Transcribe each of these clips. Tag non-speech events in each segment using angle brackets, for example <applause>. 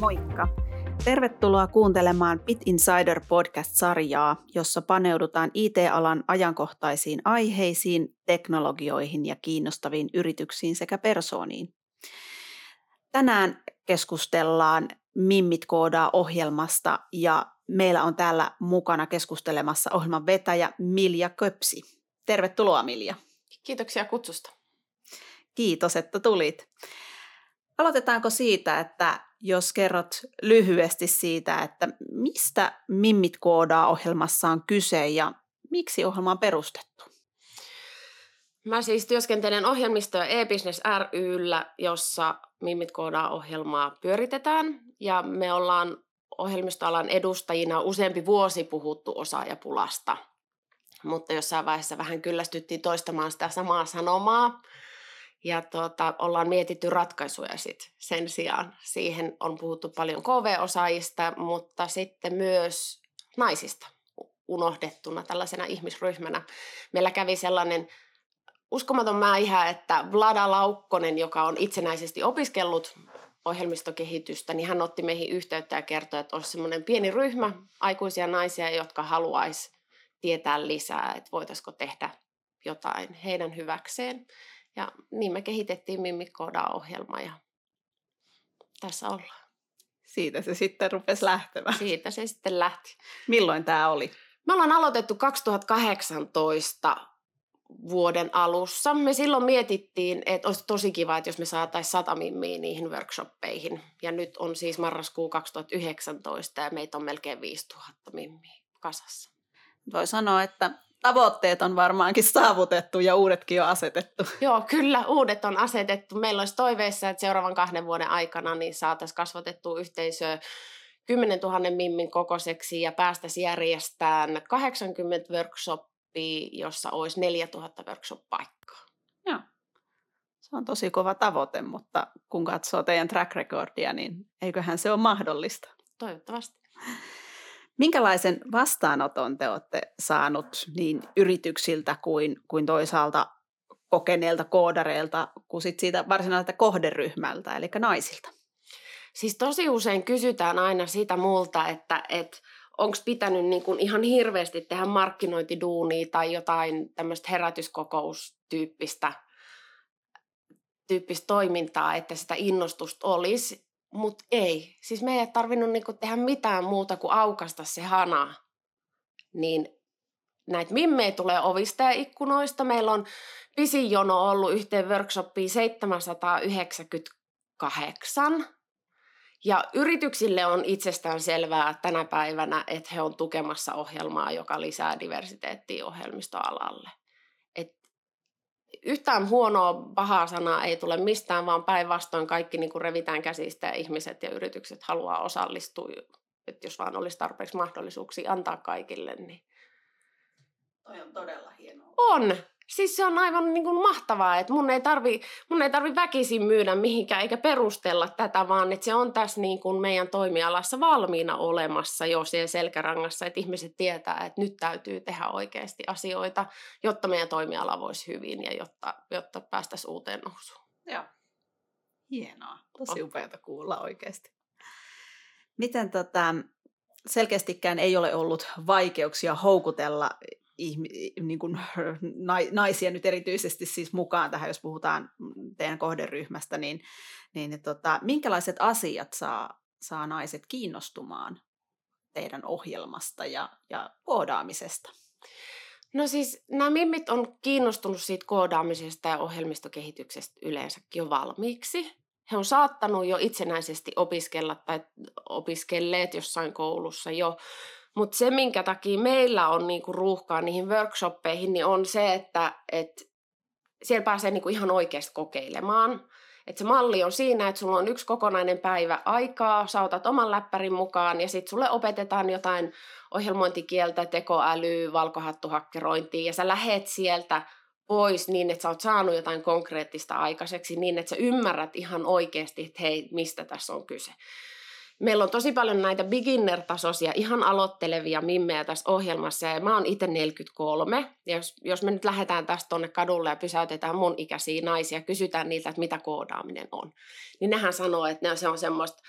Moikka! Tervetuloa kuuntelemaan Bit Insider podcast-sarjaa, jossa paneudutaan IT-alan ajankohtaisiin aiheisiin, teknologioihin ja kiinnostaviin yrityksiin sekä persooniin. Tänään keskustellaan Mimmit koodaa ohjelmasta ja meillä on täällä mukana keskustelemassa ohjelman vetäjä Milja Köpsi. Tervetuloa Milja. Kiitoksia kutsusta. Kiitos, että tulit. Aloitetaanko siitä, että jos kerrot lyhyesti siitä, että mistä Mimmit koodaa ohjelmassa on kyse ja miksi ohjelma on perustettu? Mä siis työskentelen ohjelmisto- ja e-business ryllä, jossa Mimmit koodaa ohjelmaa pyöritetään. Ja me ollaan ohjelmistoalan edustajina useampi vuosi puhuttu osaajapulasta. Mutta jossain vaiheessa vähän kyllästyttiin toistamaan sitä samaa sanomaa. Ja tuota, ollaan mietitty ratkaisuja sit sen sijaan. Siihen on puhuttu paljon KV-osaajista, mutta sitten myös naisista unohdettuna tällaisena ihmisryhmänä. Meillä kävi sellainen uskomaton mäihä, että Vlada Laukkonen, joka on itsenäisesti opiskellut ohjelmistokehitystä, niin hän otti meihin yhteyttä ja kertoi, että olisi semmoinen pieni ryhmä aikuisia naisia, jotka haluaisi tietää lisää, että voitaisiko tehdä jotain heidän hyväkseen. Ja niin me kehitettiin Mimmit ohjelma ja tässä ollaan. Siitä se sitten rupesi lähtemään. Siitä se sitten lähti. Milloin tämä oli? Me ollaan aloitettu 2018 vuoden alussa. Me silloin mietittiin, että olisi tosi kiva, että jos me saataisiin sata mimmiä niihin workshoppeihin. Ja nyt on siis marraskuu 2019 ja meitä on melkein 5000 mimmiä kasassa. Voi sanoa, että tavoitteet on varmaankin saavutettu ja uudetkin on asetettu. <laughs> Joo, kyllä, uudet on asetettu. Meillä olisi toiveissa, että seuraavan kahden vuoden aikana niin saataisiin kasvatettua yhteisöä 10 000 mimmin kokoiseksi ja päästäisiin järjestämään 80 workshoppia, jossa olisi 4000 workshop-paikkaa. Joo. Se on tosi kova tavoite, mutta kun katsoo teidän track recordia, niin eiköhän se ole mahdollista. Toivottavasti. Minkälaisen vastaanoton te olette saanut niin yrityksiltä kuin, kuin toisaalta kokeneilta koodareilta kuin sit siitä varsinaiselta kohderyhmältä, eli naisilta? Siis tosi usein kysytään aina sitä multa, että, että onko pitänyt niin kuin ihan hirveästi tehdä markkinointiduunia tai jotain tämmöistä herätyskokoustyyppistä tyyppistä toimintaa, että sitä innostusta olisi. Mutta ei. Siis me ei tarvinnut niinku tehdä mitään muuta kuin aukasta se hana. Niin näitä mimmejä tulee ovista ja ikkunoista. Meillä on pisin jono ollut yhteen workshoppiin 798. Ja yrityksille on itsestään selvää tänä päivänä, että he on tukemassa ohjelmaa, joka lisää diversiteettiä ohjelmistoalalle yhtään huonoa, pahaa sanaa ei tule mistään, vaan päinvastoin kaikki niin kuin revitään käsistä ja ihmiset ja yritykset haluaa osallistua. Että jos vaan olisi tarpeeksi mahdollisuuksia antaa kaikille, niin... Toi on todella hienoa. On! Siis se on aivan niin kuin mahtavaa, että mun ei, tarvi, mun ei tarvi väkisin myydä mihinkään eikä perustella tätä, vaan että se on tässä niin kuin meidän toimialassa valmiina olemassa jo siellä selkärangassa, että ihmiset tietää, että nyt täytyy tehdä oikeasti asioita, jotta meidän toimiala voisi hyvin ja jotta, jotta päästäisiin uuteen nousuun. Joo. Hienoa. Tosi upeata kuulla oikeasti. Miten tota, selkeästikään ei ole ollut vaikeuksia houkutella niin kuin, <laughs> naisia nyt erityisesti siis mukaan tähän, jos puhutaan teidän kohderyhmästä, niin, niin tota, minkälaiset asiat saa, saa naiset kiinnostumaan teidän ohjelmasta ja, ja koodaamisesta? No siis nämä mimmit on kiinnostunut siitä koodaamisesta ja ohjelmistokehityksestä yleensäkin jo valmiiksi. He on saattanut jo itsenäisesti opiskella tai opiskelleet jossain koulussa jo mutta se, minkä takia meillä on niinku ruuhkaa niihin workshoppeihin, niin on se, että et siellä pääsee niinku ihan oikeasti kokeilemaan. Et se malli on siinä, että sulla on yksi kokonainen päivä aikaa, sä otat oman läppärin mukaan ja sitten sulle opetetaan jotain ohjelmointikieltä, tekoälyä, valkohattuhakkerointia ja sä lähet sieltä pois niin, että sä oot saanut jotain konkreettista aikaiseksi, niin että sä ymmärrät ihan oikeasti, että hei, mistä tässä on kyse. Meillä on tosi paljon näitä beginner-tasoisia, ihan aloittelevia mimmejä tässä ohjelmassa ja mä oon itse 43. Ja jos, jos me nyt lähdetään tästä tuonne kadulle ja pysäytetään mun ikäisiä naisia, kysytään niiltä, että mitä koodaaminen on, niin nehän sanoo, että se on semmoista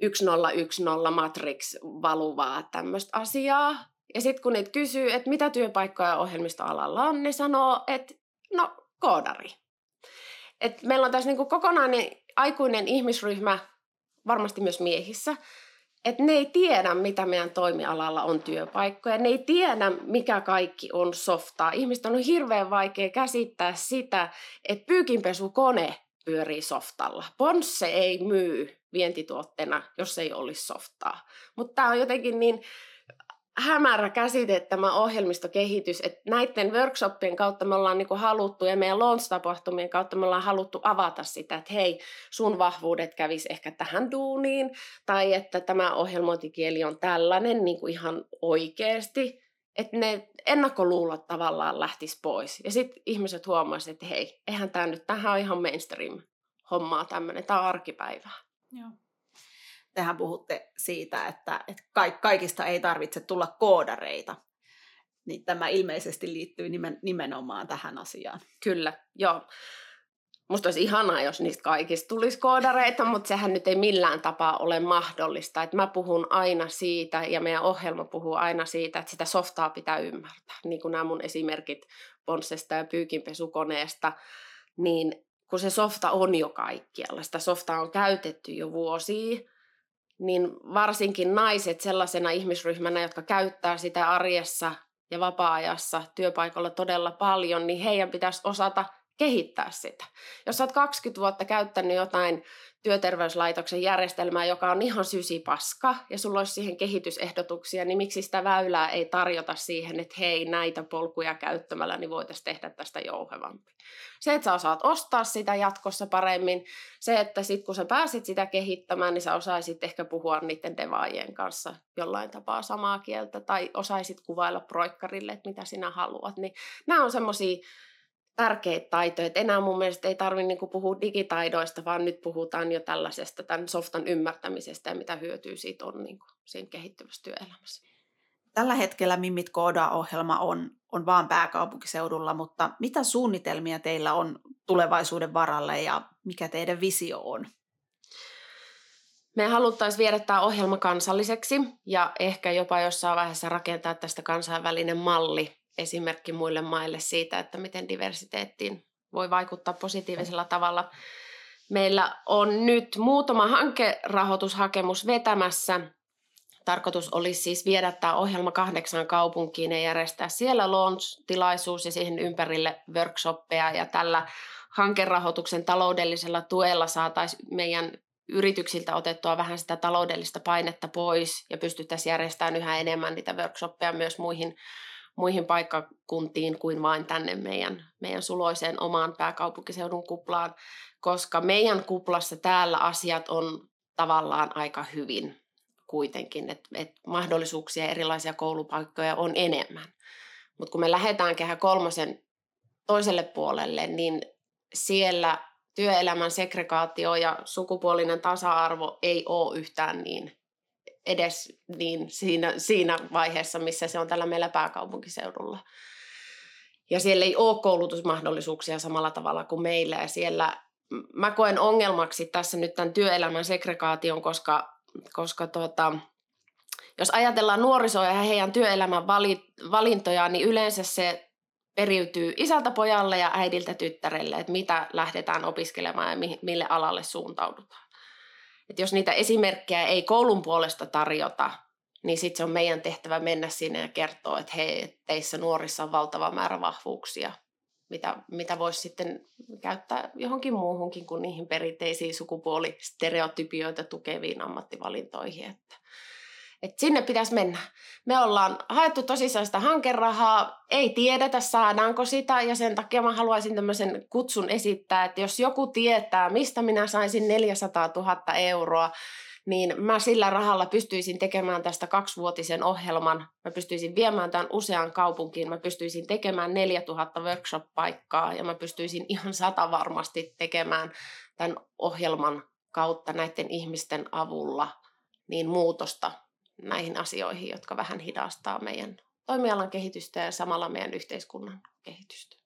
1010 Matrix valuvaa tämmöistä asiaa. Ja sitten kun niitä kysyy, että mitä työpaikkoja ohjelmistoalalla on, ne sanoo, että no koodari. Et meillä on tässä niinku kokonainen aikuinen ihmisryhmä, varmasti myös miehissä, että ne ei tiedä, mitä meidän toimialalla on työpaikkoja. Ne ei tiedä, mikä kaikki on softaa. Ihmistä on hirveän vaikea käsittää sitä, että pyykinpesukone pyörii softalla. Ponsse ei myy vientituotteena, jos ei olisi softaa. Mutta tämä on jotenkin niin hämärä käsite tämä ohjelmistokehitys, että näiden workshoppien kautta me ollaan niin haluttu ja meidän launch-tapahtumien kautta me ollaan haluttu avata sitä, että hei, sun vahvuudet kävis ehkä tähän duuniin, tai että tämä ohjelmointikieli on tällainen niin kuin ihan oikeasti, että ne ennakkoluulot tavallaan lähtis pois. Ja sitten ihmiset huomasivat, että hei, eihän tämä nyt, tähän on ihan mainstream hommaa tämmöinen, tämä on arkipäivää. Joo tehän puhutte siitä, että, että kaikista ei tarvitse tulla koodareita. Niin tämä ilmeisesti liittyy nimen, nimenomaan tähän asiaan. Kyllä, joo. Musta olisi ihanaa, jos niistä kaikista tulisi koodareita, mutta sehän nyt ei millään tapaa ole mahdollista. Et mä puhun aina siitä, ja meidän ohjelma puhuu aina siitä, että sitä softaa pitää ymmärtää. Niin kuin nämä mun esimerkit Ponsesta ja pyykinpesukoneesta, niin kun se softa on jo kaikkialla, sitä softaa on käytetty jo vuosia, niin varsinkin naiset sellaisena ihmisryhmänä, jotka käyttää sitä arjessa ja vapaa-ajassa työpaikalla todella paljon, niin heidän pitäisi osata kehittää sitä. Jos olet 20 vuotta käyttänyt jotain työterveyslaitoksen järjestelmää, joka on ihan sysipaska, ja sulla olisi siihen kehitysehdotuksia, niin miksi sitä väylää ei tarjota siihen, että hei, näitä polkuja käyttämällä, niin voitaisiin tehdä tästä jouhevampi. Se, että sä osaat ostaa sitä jatkossa paremmin, se, että sit kun sä pääsit sitä kehittämään, niin sä osaisit ehkä puhua niiden devaajien kanssa jollain tapaa samaa kieltä, tai osaisit kuvailla proikkarille, että mitä sinä haluat, niin nämä on semmoisia tärkeitä taitoja. Et enää mun mielestä ei tarvitse niinku puhua digitaidoista, vaan nyt puhutaan jo tällaisesta tämän softan ymmärtämisestä ja mitä hyötyä siitä on niinku siinä kehittyvässä työelämässä. Tällä hetkellä Mimmit Kooda-ohjelma on, on vaan pääkaupunkiseudulla, mutta mitä suunnitelmia teillä on tulevaisuuden varalle ja mikä teidän visio on? Me haluttaisiin viedä tämä ohjelma kansalliseksi ja ehkä jopa jossain vaiheessa rakentaa tästä kansainvälinen malli esimerkki muille maille siitä, että miten diversiteettiin voi vaikuttaa positiivisella tavalla. Meillä on nyt muutama hankerahoitushakemus vetämässä. Tarkoitus olisi siis viedä tämä ohjelma kahdeksan kaupunkiin ja järjestää siellä launch-tilaisuus ja siihen ympärille workshoppeja. Ja tällä hankerahoituksen taloudellisella tuella saataisiin meidän yrityksiltä otettua vähän sitä taloudellista painetta pois ja pystyttäisiin järjestämään yhä enemmän niitä workshoppeja myös muihin muihin paikkakuntiin kuin vain tänne meidän, meidän suloiseen omaan pääkaupunkiseudun kuplaan, koska meidän kuplassa täällä asiat on tavallaan aika hyvin kuitenkin, että et mahdollisuuksia ja erilaisia koulupaikkoja on enemmän. Mutta kun me lähdetään kehä kolmosen toiselle puolelle, niin siellä työelämän segregaatio ja sukupuolinen tasa-arvo ei ole yhtään niin edes niin siinä, siinä vaiheessa, missä se on tällä meillä pääkaupunkiseudulla. Ja siellä ei ole koulutusmahdollisuuksia samalla tavalla kuin meillä. Ja siellä mä koen ongelmaksi tässä nyt tämän työelämän segregaation, koska, koska tuota, jos ajatellaan nuorisoa ja heidän työelämän valintoja, niin yleensä se periytyy isältä pojalle ja äidiltä tyttärelle, että mitä lähdetään opiskelemaan ja mille alalle suuntaudutaan. Et jos niitä esimerkkejä ei koulun puolesta tarjota, niin sitten se on meidän tehtävä mennä sinne ja kertoa, että hei, teissä nuorissa on valtava määrä vahvuuksia, mitä, mitä voisi sitten käyttää johonkin muuhunkin kuin niihin perinteisiin sukupuolistereotypioita tukeviin ammattivalintoihin. Että et sinne pitäisi mennä. Me ollaan haettu tosissaan sitä hankerahaa, ei tiedetä saadaanko sitä ja sen takia mä haluaisin tämmöisen kutsun esittää, että jos joku tietää, mistä minä saisin 400 000 euroa, niin mä sillä rahalla pystyisin tekemään tästä kaksivuotisen ohjelman. Mä pystyisin viemään tämän useaan kaupunkiin. Mä pystyisin tekemään 4000 workshop-paikkaa ja mä pystyisin ihan sata varmasti tekemään tämän ohjelman kautta näiden ihmisten avulla niin muutosta näihin asioihin, jotka vähän hidastaa meidän toimialan kehitystä ja samalla meidän yhteiskunnan kehitystä.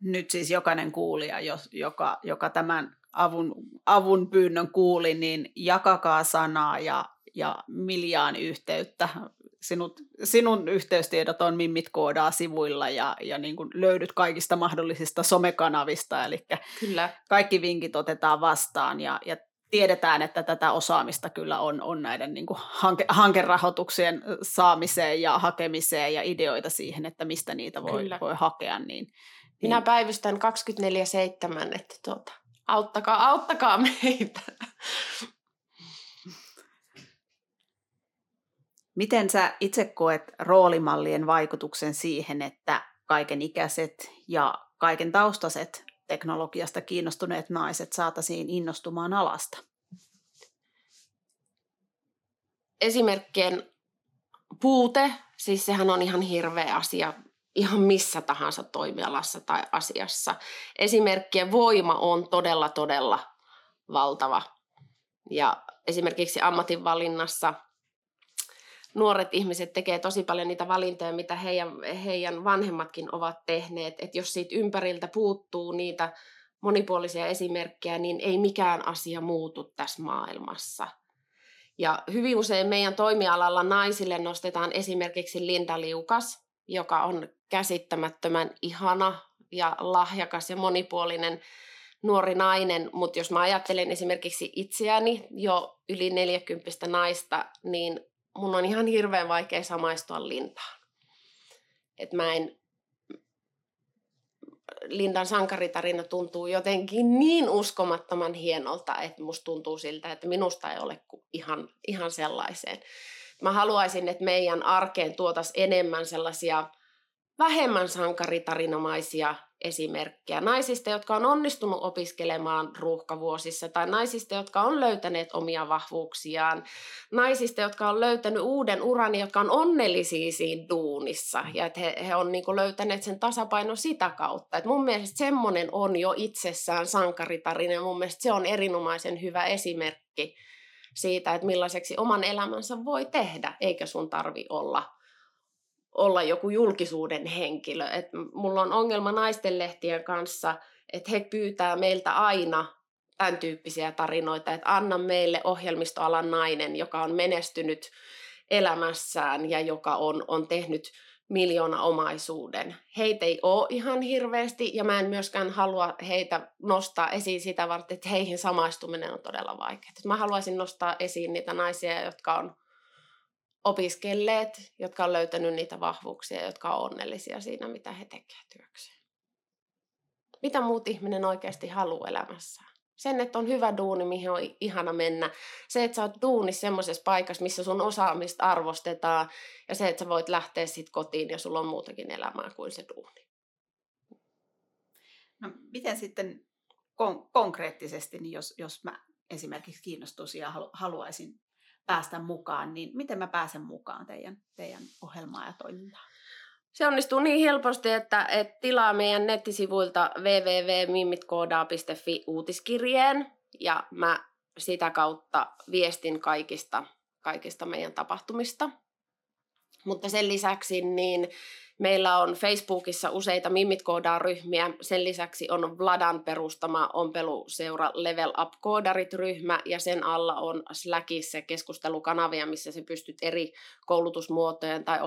nyt siis jokainen kuulija, jos, joka, joka tämän avun, avun pyynnön kuuli, niin jakakaa sanaa ja, ja miljaan yhteyttä. Sinut, sinun yhteystiedot on Mimmit Koodaa sivuilla ja, ja niin kuin löydyt kaikista mahdollisista somekanavista, eli Kyllä. kaikki vinkit otetaan vastaan ja, ja tiedetään, että tätä osaamista kyllä on, on näiden niin kuin hanke, hankerahoituksien saamiseen ja hakemiseen ja ideoita siihen, että mistä niitä voi, voi hakea. Niin, Minä niin. päivystän 24-7, että tuota, auttakaa, auttakaa meitä. Miten sä itse koet roolimallien vaikutuksen siihen, että kaiken ikäiset ja kaiken taustaset teknologiasta kiinnostuneet naiset saataisiin innostumaan alasta? Esimerkkien puute, siis sehän on ihan hirveä asia ihan missä tahansa toimialassa tai asiassa. Esimerkkien voima on todella, todella valtava. Ja esimerkiksi ammatinvalinnassa nuoret ihmiset tekee tosi paljon niitä valintoja, mitä heidän, heidän vanhemmatkin ovat tehneet. Että jos siitä ympäriltä puuttuu niitä monipuolisia esimerkkejä, niin ei mikään asia muutu tässä maailmassa. Ja hyvin usein meidän toimialalla naisille nostetaan esimerkiksi Linda Liukas, joka on käsittämättömän ihana ja lahjakas ja monipuolinen nuori nainen, mutta jos mä ajattelen esimerkiksi itseäni jo yli 40 naista, niin mun on ihan hirveän vaikea samaistua Lintaan. Et mä en, Lindan sankaritarina tuntuu jotenkin niin uskomattoman hienolta, että musta tuntuu siltä, että minusta ei ole ihan, ihan sellaiseen. Mä haluaisin, että meidän arkeen tuotas enemmän sellaisia vähemmän sankaritarinamaisia esimerkkejä naisista, jotka on onnistunut opiskelemaan ruuhkavuosissa tai naisista, jotka on löytäneet omia vahvuuksiaan, naisista, jotka on löytänyt uuden uran, jotka on onnellisia siinä duunissa ja että he, he on niin löytäneet sen tasapainon sitä kautta. Et mun mielestä semmoinen on jo itsessään sankaritarina ja mun mielestä se on erinomaisen hyvä esimerkki siitä, että millaiseksi oman elämänsä voi tehdä, eikä sun tarvi olla – olla joku julkisuuden henkilö. Et mulla on ongelma naistenlehtien kanssa, että he pyytää meiltä aina tämän tyyppisiä tarinoita, että anna meille ohjelmistoalan nainen, joka on menestynyt elämässään ja joka on, on tehnyt miljoona omaisuuden. Heitä ei ole ihan hirveästi ja mä en myöskään halua heitä nostaa esiin sitä varten, että heihin samaistuminen on todella vaikeaa. Mä haluaisin nostaa esiin niitä naisia, jotka on opiskelleet, jotka on löytänyt niitä vahvuuksia, jotka on onnellisia siinä, mitä he tekevät työkseen. Mitä muut ihminen oikeasti haluaa elämässä? Sen, että on hyvä duuni, mihin on ihana mennä. Se, että sä oot duunissa semmoisessa paikassa, missä sun osaamista arvostetaan. Ja se, että sä voit lähteä sitten kotiin ja sulla on muutakin elämää kuin se duuni. No, miten sitten kon- konkreettisesti, niin jos, jos mä esimerkiksi kiinnostuisin ja haluaisin päästä mukaan, niin miten mä pääsen mukaan teidän, teidän ohjelmaan ja toimintaan? Se onnistuu niin helposti, että, että tilaa meidän nettisivuilta www.mimmitkoodaa.fi uutiskirjeen ja mä sitä kautta viestin kaikista, kaikista meidän tapahtumista. Mutta sen lisäksi niin Meillä on Facebookissa useita Mimmit ryhmiä. Sen lisäksi on Vladan perustama ompeluseura Level Up Koodarit-ryhmä ja sen alla on Slackissa keskustelukanavia, missä se pystyt eri koulutusmuotojen tai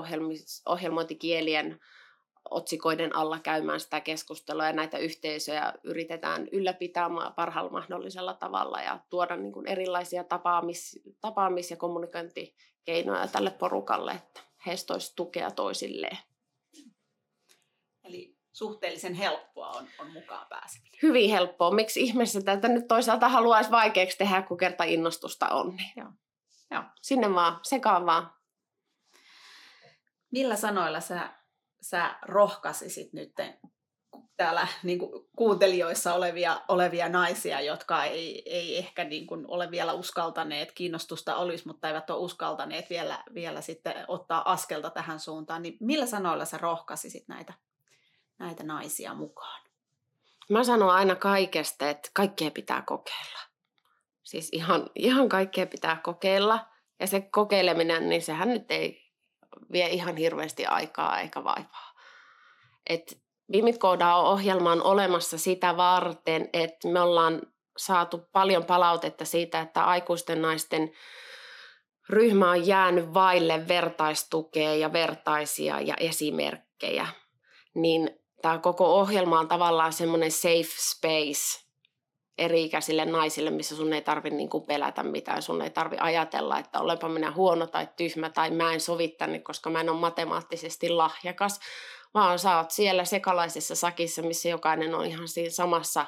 ohjelmointikielien otsikoiden alla käymään sitä keskustelua ja näitä yhteisöjä yritetään ylläpitää parhaalla mahdollisella tavalla ja tuoda niin kuin erilaisia tapaamis-, tapaamis- ja kommunikointikeinoja tälle porukalle, että heistä olisi tukea toisilleen. Eli suhteellisen helppoa on, on mukaan pääseminen. Hyvin helppoa. Miksi ihmeessä tätä nyt toisaalta haluaisi vaikeaksi tehdä, kun kerta innostusta on? Niin Joo. Joo. Sinne vaan, sekaan vaan. Millä sanoilla sä, sä rohkaisisit nyt täällä niin kuin, kuuntelijoissa olevia, olevia naisia, jotka ei, ei ehkä niin kuin, ole vielä uskaltaneet, kiinnostusta olisi, mutta eivät ole uskaltaneet vielä, vielä sitten ottaa askelta tähän suuntaan, niin millä sanoilla sä rohkaisisit näitä näitä naisia mukaan? Mä sanon aina kaikesta, että kaikkea pitää kokeilla. Siis ihan, ihan kaikkea pitää kokeilla. Ja se kokeileminen, niin sehän nyt ei vie ihan hirveästi aikaa eikä vaivaa. Et Koodaa ohjelma on olemassa sitä varten, että me ollaan saatu paljon palautetta siitä, että aikuisten naisten ryhmä on jäänyt vaille vertaistukea ja vertaisia ja esimerkkejä. Niin tämä koko ohjelma on tavallaan semmoinen safe space eri-ikäisille naisille, missä sun ei tarvitse niin pelätä mitään, sun ei tarvitse ajatella, että olenpa minä huono tai tyhmä tai mä en sovi tänne, koska mä en ole matemaattisesti lahjakas, vaan sä oot siellä sekalaisessa sakissa, missä jokainen on ihan siinä samassa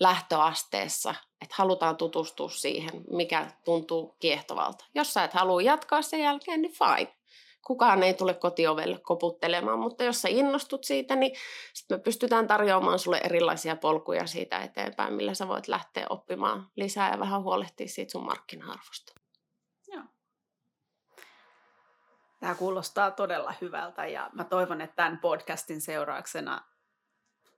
lähtöasteessa, että halutaan tutustua siihen, mikä tuntuu kiehtovalta. Jos sä et halua jatkaa sen jälkeen, niin fine. Kukaan ei tule kotiovelle koputtelemaan, mutta jos sä innostut siitä, niin sit me pystytään tarjoamaan sulle erilaisia polkuja siitä eteenpäin, millä sä voit lähteä oppimaan lisää ja vähän huolehtia siitä sun markkina-arvosta. Joo. Tämä kuulostaa todella hyvältä ja mä toivon, että tämän podcastin seurauksena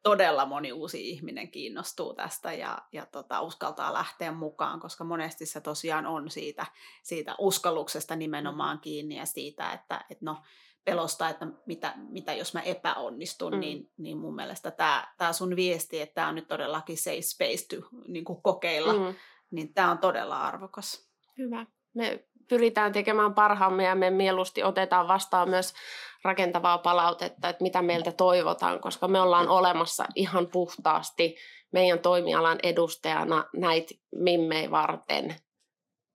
todella moni uusi ihminen kiinnostuu tästä ja, ja tota, uskaltaa lähteä mukaan, koska monesti se tosiaan on siitä, siitä uskalluksesta nimenomaan mm. kiinni ja siitä, että et no, pelosta, että mitä, mitä jos mä epäonnistun, mm. niin, niin mun mielestä tämä, tämä sun viesti, että tämä on nyt todellakin safe space to niin kuin kokeilla, mm. niin tämä on todella arvokas. Hyvä. Me pyritään tekemään parhaamme ja me mieluusti otetaan vastaan myös rakentavaa palautetta, että mitä meiltä toivotaan, koska me ollaan olemassa ihan puhtaasti meidän toimialan edustajana näitä mimmei varten,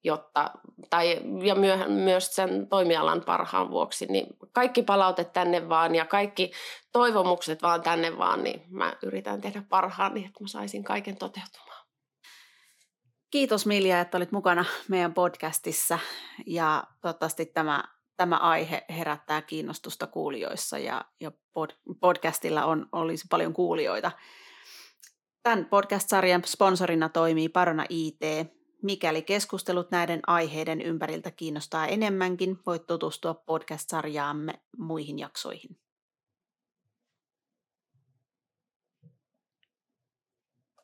jotta, tai, ja myö, myös sen toimialan parhaan vuoksi, niin kaikki palautet tänne vaan ja kaikki toivomukset vaan tänne vaan, niin mä yritän tehdä parhaani, että mä saisin kaiken toteutumaan. Kiitos Milja, että olit mukana meidän podcastissa ja toivottavasti tämä tämä aihe herättää kiinnostusta kuulijoissa ja, ja pod, podcastilla on, olisi paljon kuulijoita. Tämän podcast-sarjan sponsorina toimii Parona IT. Mikäli keskustelut näiden aiheiden ympäriltä kiinnostaa enemmänkin, voit tutustua podcast-sarjaamme muihin jaksoihin.